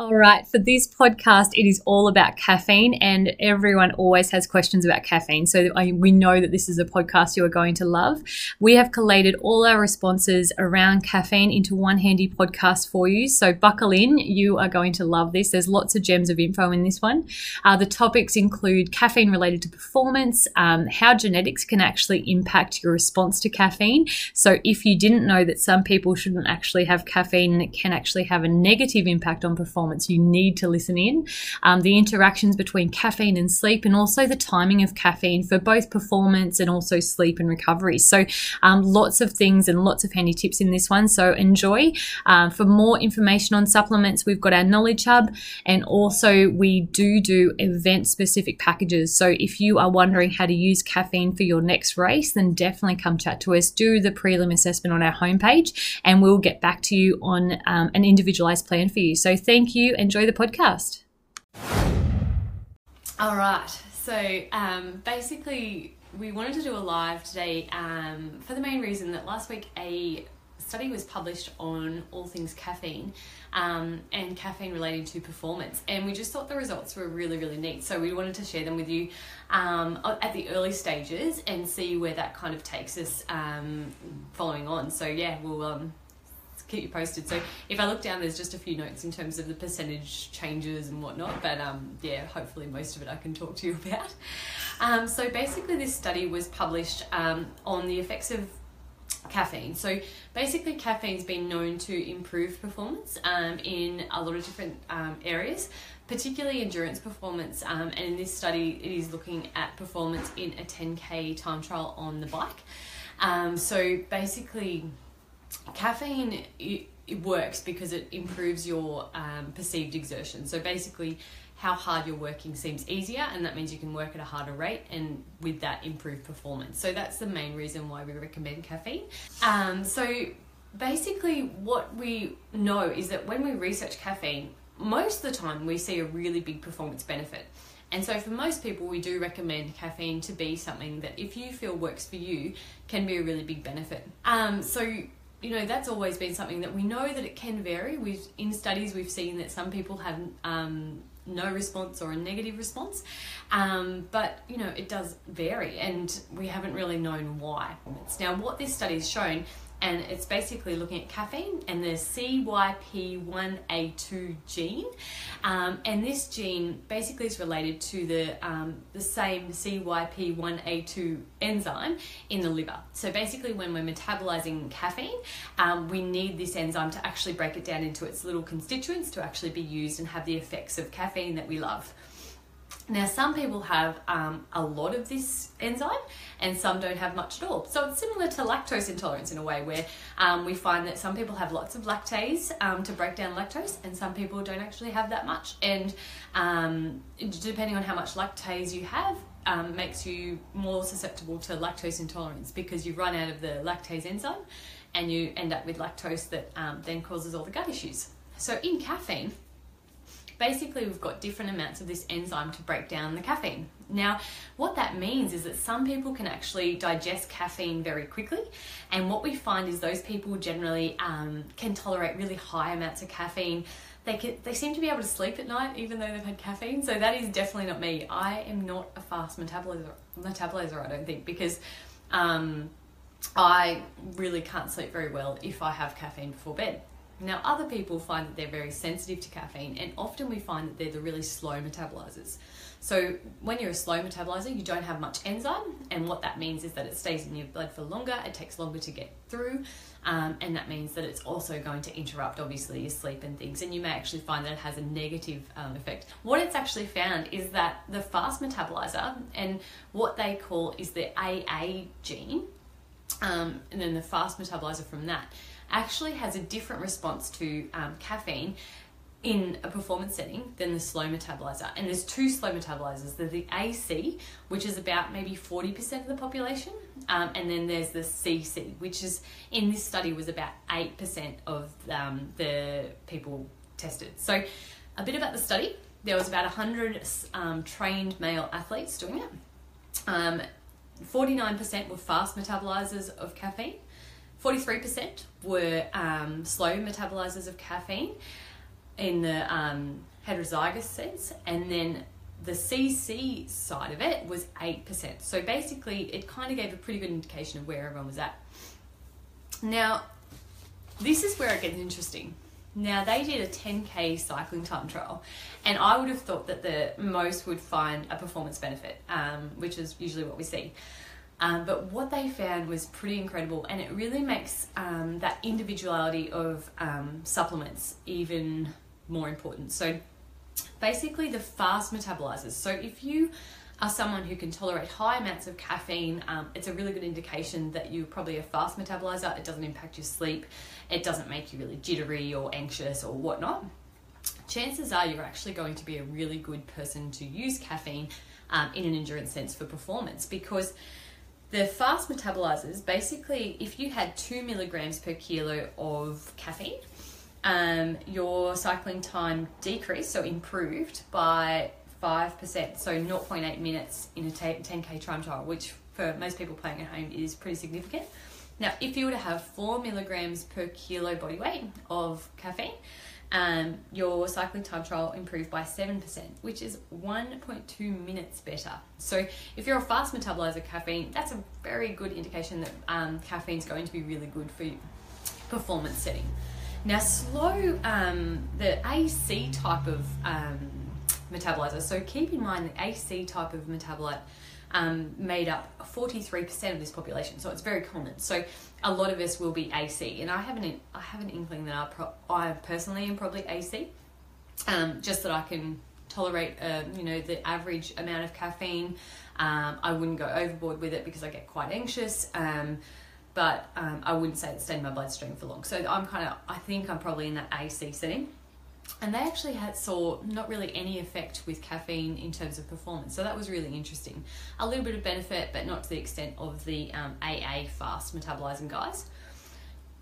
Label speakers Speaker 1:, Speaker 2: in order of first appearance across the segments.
Speaker 1: All right, for this podcast, it is all about caffeine, and everyone always has questions about caffeine. So we know that this is a podcast you are going to love. We have collated all our responses around caffeine into one handy podcast for you. So buckle in, you are going to love this. There's lots of gems of info in this one. Uh, the topics include caffeine related to performance, um, how genetics can actually impact your response to caffeine. So if you didn't know that some people shouldn't actually have caffeine and it can actually have a negative impact on performance performance, you need to listen in. Um, the interactions between caffeine and sleep, and also the timing of caffeine for both performance and also sleep and recovery. So, um, lots of things and lots of handy tips in this one. So, enjoy. Um, for more information on supplements, we've got our Knowledge Hub, and also we do do event specific packages. So, if you are wondering how to use caffeine for your next race, then definitely come chat to us. Do the prelim assessment on our homepage, and we'll get back to you on um, an individualized plan for you. So, thank you. Enjoy the podcast.
Speaker 2: All right. So um, basically, we wanted to do a live today um, for the main reason that last week a study was published on all things caffeine um, and caffeine related to performance. And we just thought the results were really, really neat. So we wanted to share them with you um, at the early stages and see where that kind of takes us um, following on. So yeah, we'll um, keep you posted. So if I look down, there's just a few notes in terms of the percentage changes and whatnot. But um, yeah, hopefully most of it I can talk to you about. Um, so basically, this study was published um, on the effects of caffeine. So basically, caffeine's been known to improve performance um, in a lot of different um, areas, particularly endurance performance. Um, and in this study, it is looking at performance in a 10k time trial on the bike. So basically, caffeine it, it works because it improves your um, perceived exertion. So basically, how hard you're working seems easier, and that means you can work at a harder rate, and with that, improve performance. So that's the main reason why we recommend caffeine. Um, so basically, what we know is that when we research caffeine, most of the time we see a really big performance benefit. And so, for most people, we do recommend caffeine to be something that, if you feel works for you, can be a really big benefit. Um, so, you know that's always been something that we know that it can vary. We've in studies we've seen that some people have um, no response or a negative response, um, but you know it does vary, and we haven't really known why. Now, what this study has shown and it's basically looking at caffeine and the CYP1A2 gene. Um, and this gene basically is related to the, um, the same CYP1A2 enzyme in the liver. So basically, when we're metabolizing caffeine, um, we need this enzyme to actually break it down into its little constituents to actually be used and have the effects of caffeine that we love. Now, some people have um, a lot of this enzyme and some don't have much at all. So it's similar to lactose intolerance in a way where um, we find that some people have lots of lactase um, to break down lactose and some people don't actually have that much. And um, depending on how much lactase you have, um, makes you more susceptible to lactose intolerance because you run out of the lactase enzyme and you end up with lactose that um, then causes all the gut issues. So in caffeine, basically we've got different amounts of this enzyme to break down the caffeine. Now, what that means is that some people can actually digest caffeine very quickly, and what we find is those people generally um, can tolerate really high amounts of caffeine. They, can, they seem to be able to sleep at night even though they've had caffeine. So that is definitely not me. I am not a fast metabolizer, metabolizer I don't think, because um, I really can't sleep very well if I have caffeine before bed. Now, other people find that they're very sensitive to caffeine, and often we find that they're the really slow metabolizers. So, when you're a slow metabolizer, you don't have much enzyme, and what that means is that it stays in your blood for longer, it takes longer to get through, um, and that means that it's also going to interrupt, obviously, your sleep and things, and you may actually find that it has a negative um, effect. What it's actually found is that the fast metabolizer, and what they call is the AA gene, um, and then the fast metabolizer from that actually has a different response to um, caffeine in a performance setting than the slow metabolizer. And there's two slow metabolizers. There's the AC, which is about maybe 40% of the population, um, and then there's the CC, which is in this study was about 8% of um, the people tested. So, a bit about the study. There was about 100 um, trained male athletes doing it. 49% um, were fast metabolizers of caffeine. 43% were um, slow metabolizers of caffeine. in the um, heterozygous sense, and then the CC side of it was 8%. So basically, it kind of gave a pretty good indication of where everyone was at. Now, this is where it gets interesting. Now, they did a 10k cycling time trial, and I would have thought that the most would find a performance benefit, um, which is usually what we see. Um, but what they found was pretty incredible, and it really makes um, that individuality of um, supplements even more important. So, basically, the fast metabolizers. So, if you are someone who can tolerate high amounts of caffeine, um, it's a really good indication that you're probably a fast metabolizer. It doesn't impact your sleep, it doesn't make you really jittery or anxious or whatnot. Chances are you're actually going to be a really good person to use caffeine um, in an endurance sense for performance because the fast metabolizers basically, if you had two milligrams per kilo of caffeine, um, your cycling time decreased, so improved by 5%, so 0.8 minutes in a 10k time trial, which for most people playing at home is pretty significant. Now, if you were to have 4 milligrams per kilo body weight of caffeine, um, your cycling time trial improved by 7%, which is 1.2 minutes better. So, if you're a fast metabolizer caffeine, that's a very good indication that um, caffeine is going to be really good for performance setting. Now, slow, um, the AC type of um, metabolizer, so keep in mind the AC type of metabolite um, made up 43% of this population, so it's very common. So a lot of us will be AC, and I have an I have an inkling that I, pro- I personally am probably AC, um, just that I can tolerate uh, you know the average amount of caffeine. Um, I wouldn't go overboard with it because I get quite anxious. Um, but um, I wouldn't say it stayed in my bloodstream for long. So I'm kind of, I think I'm probably in that AC setting and they actually had saw not really any effect with caffeine in terms of performance. So that was really interesting. A little bit of benefit but not to the extent of the um, aa fast metabolizing guys.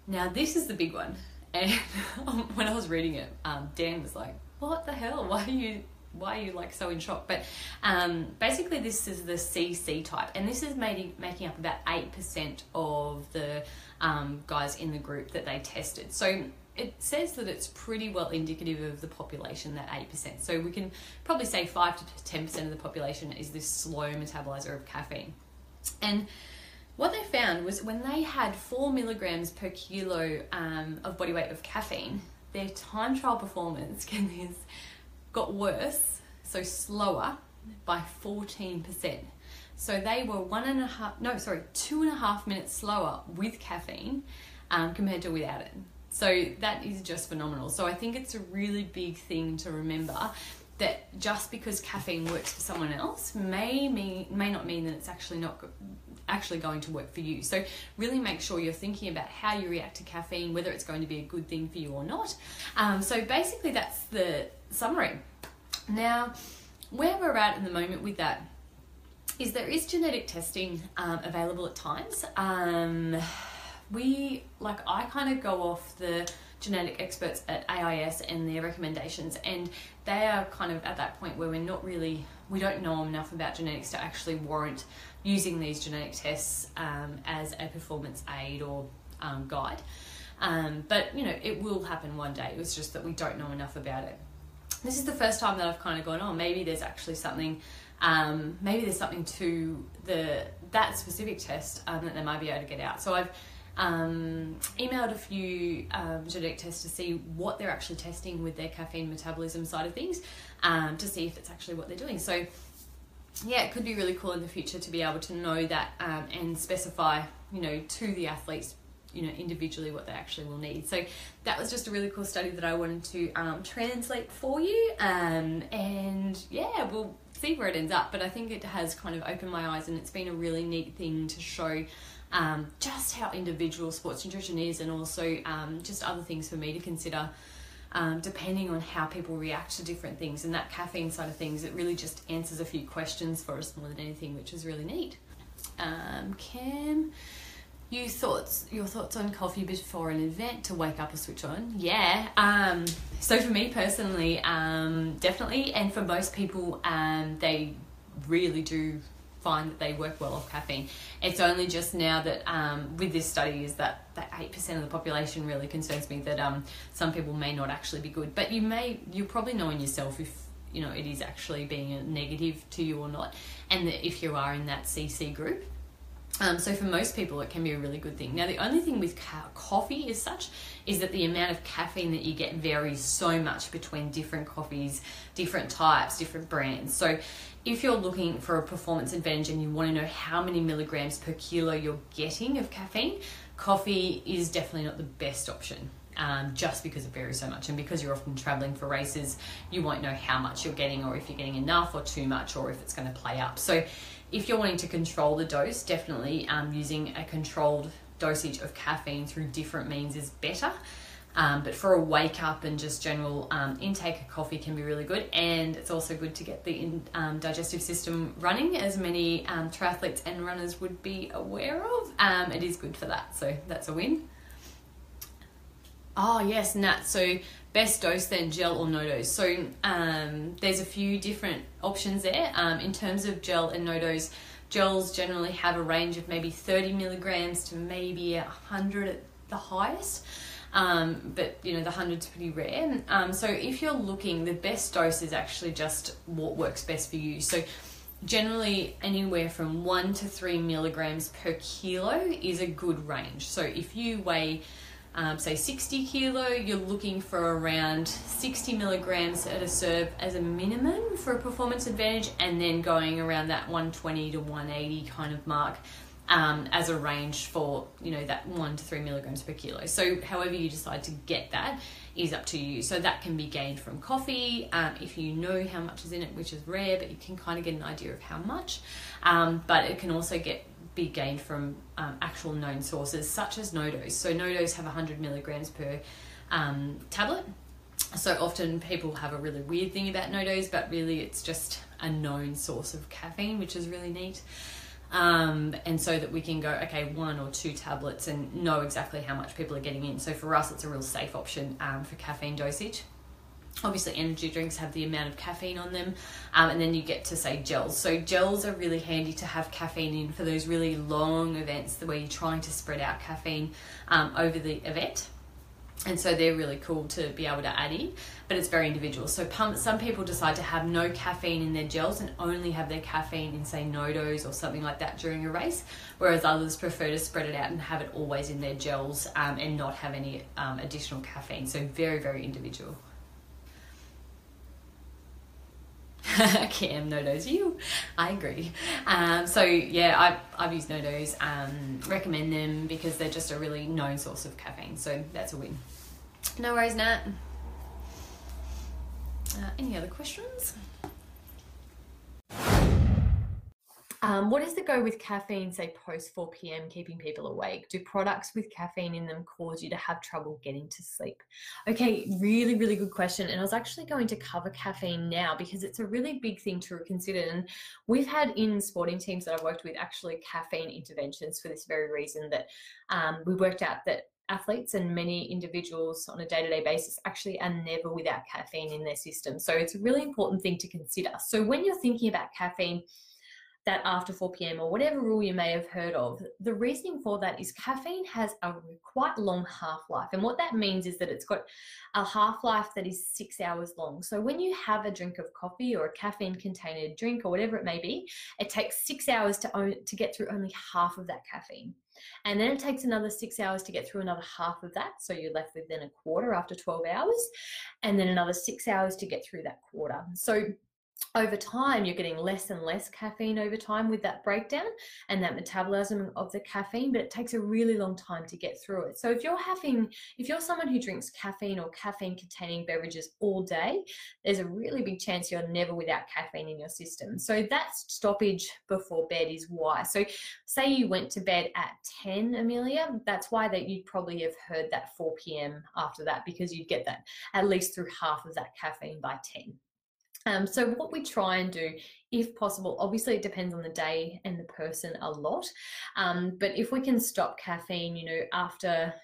Speaker 2: Now this is the big one. And when i was reading it um, dan was like what the hell? Why are you why are you like so in shock? But um, basically this is the cc type. And this is making making up about 8% of the um, guys in the group that they tested. So it says that it's pretty well indicative of the population, that 8%. So we can probably say 5 to 10% of the population is this slow metabolizer of caffeine. And what they found was when they had 4 milligrams per kilo um, of body weight of caffeine, their time trial performance got worse, so slower, by 14%. So they were one and a half, no, sorry, two and a half minutes slower with caffeine um, compared to without it. So that is just phenomenal. So I think it's a really big thing to remember that just because caffeine works for someone else may mean may not mean that it's actually not actually going to work for you. So really make sure you're thinking about how you react to caffeine, whether it's going to be a good thing for you or not. Um, so basically, that's the summary. Now, where we're at in the moment with that is there is genetic testing um, available at times. Um, we like I kind of go off the genetic experts at AIS and their recommendations, and they are kind of at that point where we're not really we don't know enough about genetics to actually warrant using these genetic tests um, as a performance aid or um, guide. Um, but you know, it will happen one day. It was just that we don't know enough about it. This is the first time that I've kind of gone, oh, maybe there's actually something. Um, maybe there's something to the that specific test um, that they might be able to get out. So I've um, emailed a few um, genetic tests to see what they're actually testing with their caffeine metabolism side of things um, to see if it's actually what they're doing. So, yeah, it could be really cool in the future to be able to know that um, and specify, you know, to the athletes, you know, individually what they actually will need. So that was just a really cool study that I wanted to um, translate for you. Um, and yeah, we'll see where it ends up. But I think it has kind of opened my eyes and it's been a really neat thing to show um, just how individual sports nutrition is, and also um, just other things for me to consider. Um, depending on how people react to different things, and that caffeine side of things, it really just answers a few questions for us more than anything, which is really neat. Um, Cam, you thoughts your thoughts on coffee before an event to wake up or switch on? Yeah. Um, so for me personally, um, definitely, and for most people, um, they really do find that they work well off caffeine. It's only just now that um, with this study is that that eight percent of the population really concerns me that um, some people may not actually be good. But you may you probably know in yourself if you know it is actually being a negative to you or not, and if you are in that CC group. Um, so for most people, it can be a really good thing. Now, the only thing with ca- coffee is such is that the amount of caffeine that you get varies so much between different coffees, different types, different brands. So if you're looking for a performance advantage and you want to know how many milligrams per kilo you're getting of caffeine, coffee is definitely not the best option. Um, just because it varies so much, and because you're often traveling for races, you won't know how much you're getting, or if you're getting enough or too much, or if it's going to play up. So, if you're wanting to control the dose, definitely um, using a controlled dosage of caffeine through different means is better. Um, but for a wake up and just general um, intake of coffee can be really good, and it's also good to get the in, um, digestive system running, as many um, triathletes and runners would be aware of. Um, it is good for that, so that's a win. Oh yes, Nat. So best dose then gel or NoDoz. So um, there's a few different options there. in terms of gel and NoDoz, gels generally have a range of maybe 30 milligrams to maybe 100 at the highest. Um, but you know the hundred's pretty rare. Um, so if you're looking, the best dose is actually just what works best for you. So generally anywhere from one to three milligrams per kilo is a good range. So if you weigh um, say 60 kilo, you're looking for around 60 milligrams at a serve as a minimum for a performance advantage, and then going around that 120 to 180 kind of mark um, as a range for you know that one to three milligrams per kilo. So however you decide to get that is up to you. So that can be gained from coffee um, if you know how much is in it, which is rare, but you can kind of get an idea of how much. Um, but it can also get be gained from um, actual known sources such as NoDoz. So NoDoz have 100 milligrams per um, tablet. So often people have a really weird thing about NoDoz, but really it's just a known source of caffeine, which is really neat um, and so that we can go okay one or two tablets and know exactly how much people are getting in. So for us it's a real safe option um, for caffeine dosage. Obviously energy drinks have the amount of caffeine on them um, and then you get to say gels. So gels are really handy to have caffeine in for those really long events where you're trying to spread out caffeine um, over the event and so they're really cool to be able to add in but it's very individual. So some people decide to have no caffeine in their gels and only have their caffeine in say NoDoz or something like that during a race whereas others prefer to spread it out and have it always in their gels um, and not have any um, additional caffeine. So very very individual Cam, NoDoz you. I agree. Um, so yeah, I've, I've used NoDoz. Um, recommend them because they're just a really known source of caffeine. So that's a win. No worries, Nat. Uh, any other questions?
Speaker 1: Um, what is the go with caffeine, say post 4 p.m., keeping people awake? Do products with caffeine in them cause you to have trouble getting to sleep? Okay, really, really good question. And I was actually going to cover caffeine now because it's a really big thing to consider. And we've had in sporting teams that I've worked with actually caffeine interventions for this very reason that um, we worked out that athletes and many individuals on a day to day basis actually are never without caffeine in their system. So it's a really important thing to consider. So when you're thinking about caffeine, that after 4 p.m. or whatever rule you may have heard of. The reasoning for that is caffeine has a quite long half life. And what that means is that it's got a half life that is six hours long. So when you have a drink of coffee or a caffeine contained drink or whatever it may be, it takes six hours to, own, to get through only half of that caffeine. And then it takes another six hours to get through another half of that. So you're left with then a quarter after 12 hours, and then another six hours to get through that quarter. So over time you're getting less and less caffeine over time with that breakdown and that metabolism of the caffeine but it takes a really long time to get through it. So if you're having if you're someone who drinks caffeine or caffeine containing beverages all day there's a really big chance you're never without caffeine in your system. So that stoppage before bed is why. So say you went to bed at 10 amelia that's why that you'd probably have heard that 4 p.m after that because you'd get that at least through half of that caffeine by 10 um, so what we try and do, if possible, obviously it depends on the day and the person a lot. Um, but if we can stop caffeine, you know, after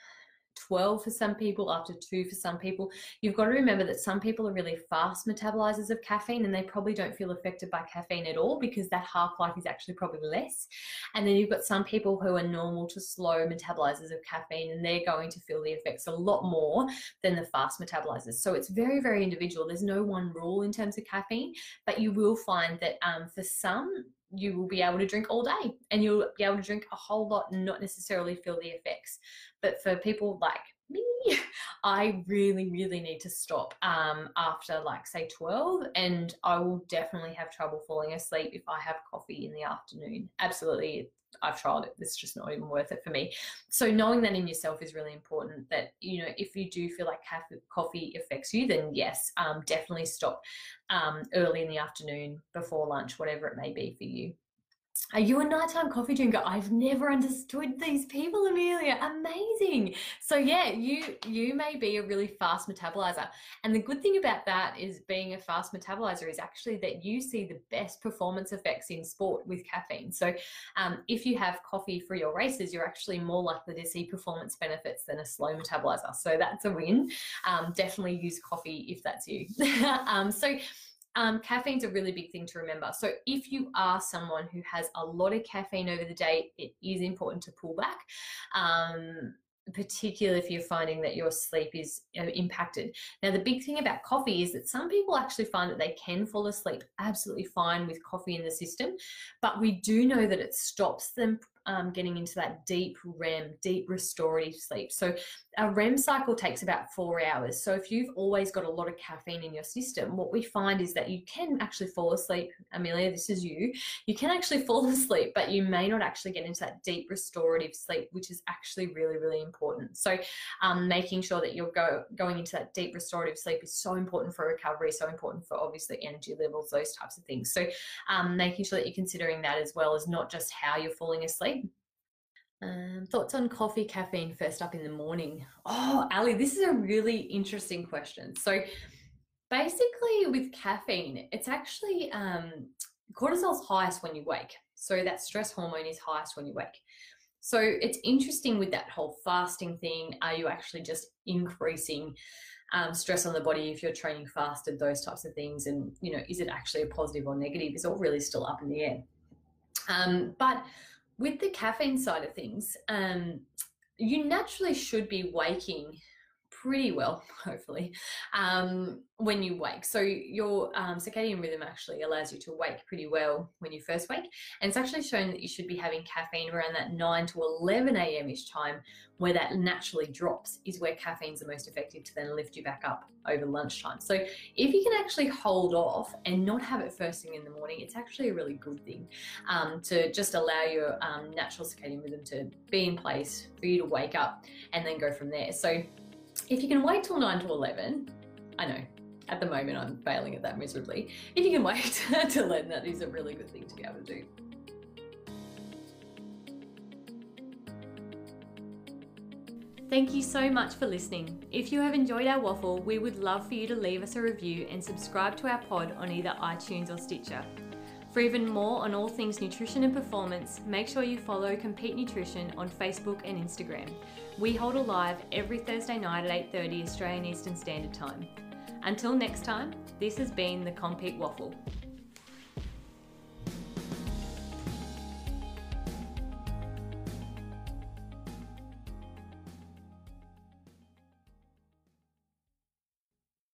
Speaker 1: 12 for some people, after two for some people. You've got to remember that some people are really fast metabolizers of caffeine and they probably don't feel affected by caffeine at all because that half life is actually probably less. And then you've got some people who are normal to slow metabolizers of caffeine and they're going to feel the effects a lot more than the fast metabolizers. So it's very, very individual. There's no one rule in terms of caffeine, but you will find that um, for some, you will be able to drink all day and you'll be able to drink a whole lot and not necessarily feel the effects. But for people like me, I really, really need to stop um, after, like, say, 12, and I will definitely have trouble falling asleep if I have coffee in the afternoon. Absolutely. I've tried it. It's just not even worth it for me. So knowing that in yourself is really important. That you know, if you do feel like coffee affects you, then yes, um, definitely stop um, early in the afternoon before lunch, whatever it may be for you. Are you a nighttime coffee drinker? I've never understood these people, Amelia. Amazing. So yeah, you you may be a really fast metabolizer. And the good thing about that is being a fast metabolizer is actually that you see the best performance effects in sport with caffeine. So um, if you have coffee for your races, you're actually more likely to see performance benefits than a slow metabolizer. So that's a win. Um, definitely use coffee if that's you. um, so um, caffeine's a really big thing to remember. So if you are someone who has a lot of caffeine over the day, it is important to pull back. Um, particularly if you're finding that your sleep is impacted. Now, the big thing about coffee is that some people actually find that they can fall asleep absolutely fine with coffee in the system, but we do know that it stops them um, getting into that deep REM, deep restorative sleep. So a REM cycle takes about four hours. So if you've always got a lot of caffeine in your system, what we find is that you can actually fall asleep. Amelia, this is you. You can actually fall asleep, but you may not actually get into that deep restorative sleep, which is actually really, really important. So um, making sure that you're go, going into that deep restorative sleep is so important for recovery, so important for obviously energy levels, those types of things. So um, making sure that you're considering that as well as not just how you're falling asleep, um, thoughts on coffee, caffeine first up in the morning? Oh, Ali, this is a really interesting question. So, basically, with caffeine, it's actually um, cortisol's highest when you wake. So, that stress hormone is highest when you wake. So, it's interesting with that whole fasting thing. Are you actually just increasing um, stress on the body if you're training fasted, those types of things? And, you know, is it actually a positive or negative? It's all really still up in the air. Um, but with the caffeine side of things, um, you naturally should be waking pretty well, hopefully, um, when you wake. So your um, circadian rhythm actually allows you to wake pretty well when you first wake. And it's actually shown that you should be having caffeine around that 9 to 11 a.m. ish time where that naturally drops is where caffeine's the most effective to then lift you back up over lunchtime. So if you can actually hold off and not have it first thing in the morning, it's actually a really good thing um, to just allow your um, natural circadian rhythm to be in place for you to wake up and then go from there. So if you can wait till 9 to 11, I know at the moment I'm failing at that miserably. If you can wait till then, that is a really good thing to be able to do.
Speaker 2: Thank you so much for listening. If you have enjoyed our waffle, we would love for you to leave us a review and subscribe to our pod on either iTunes or Stitcher. For even more on all things nutrition and performance, make sure you follow Compete Nutrition on Facebook and Instagram. We hold a live every Thursday night at 8:30 Australian Eastern Standard Time. Until next time, this has been the Compete Waffle.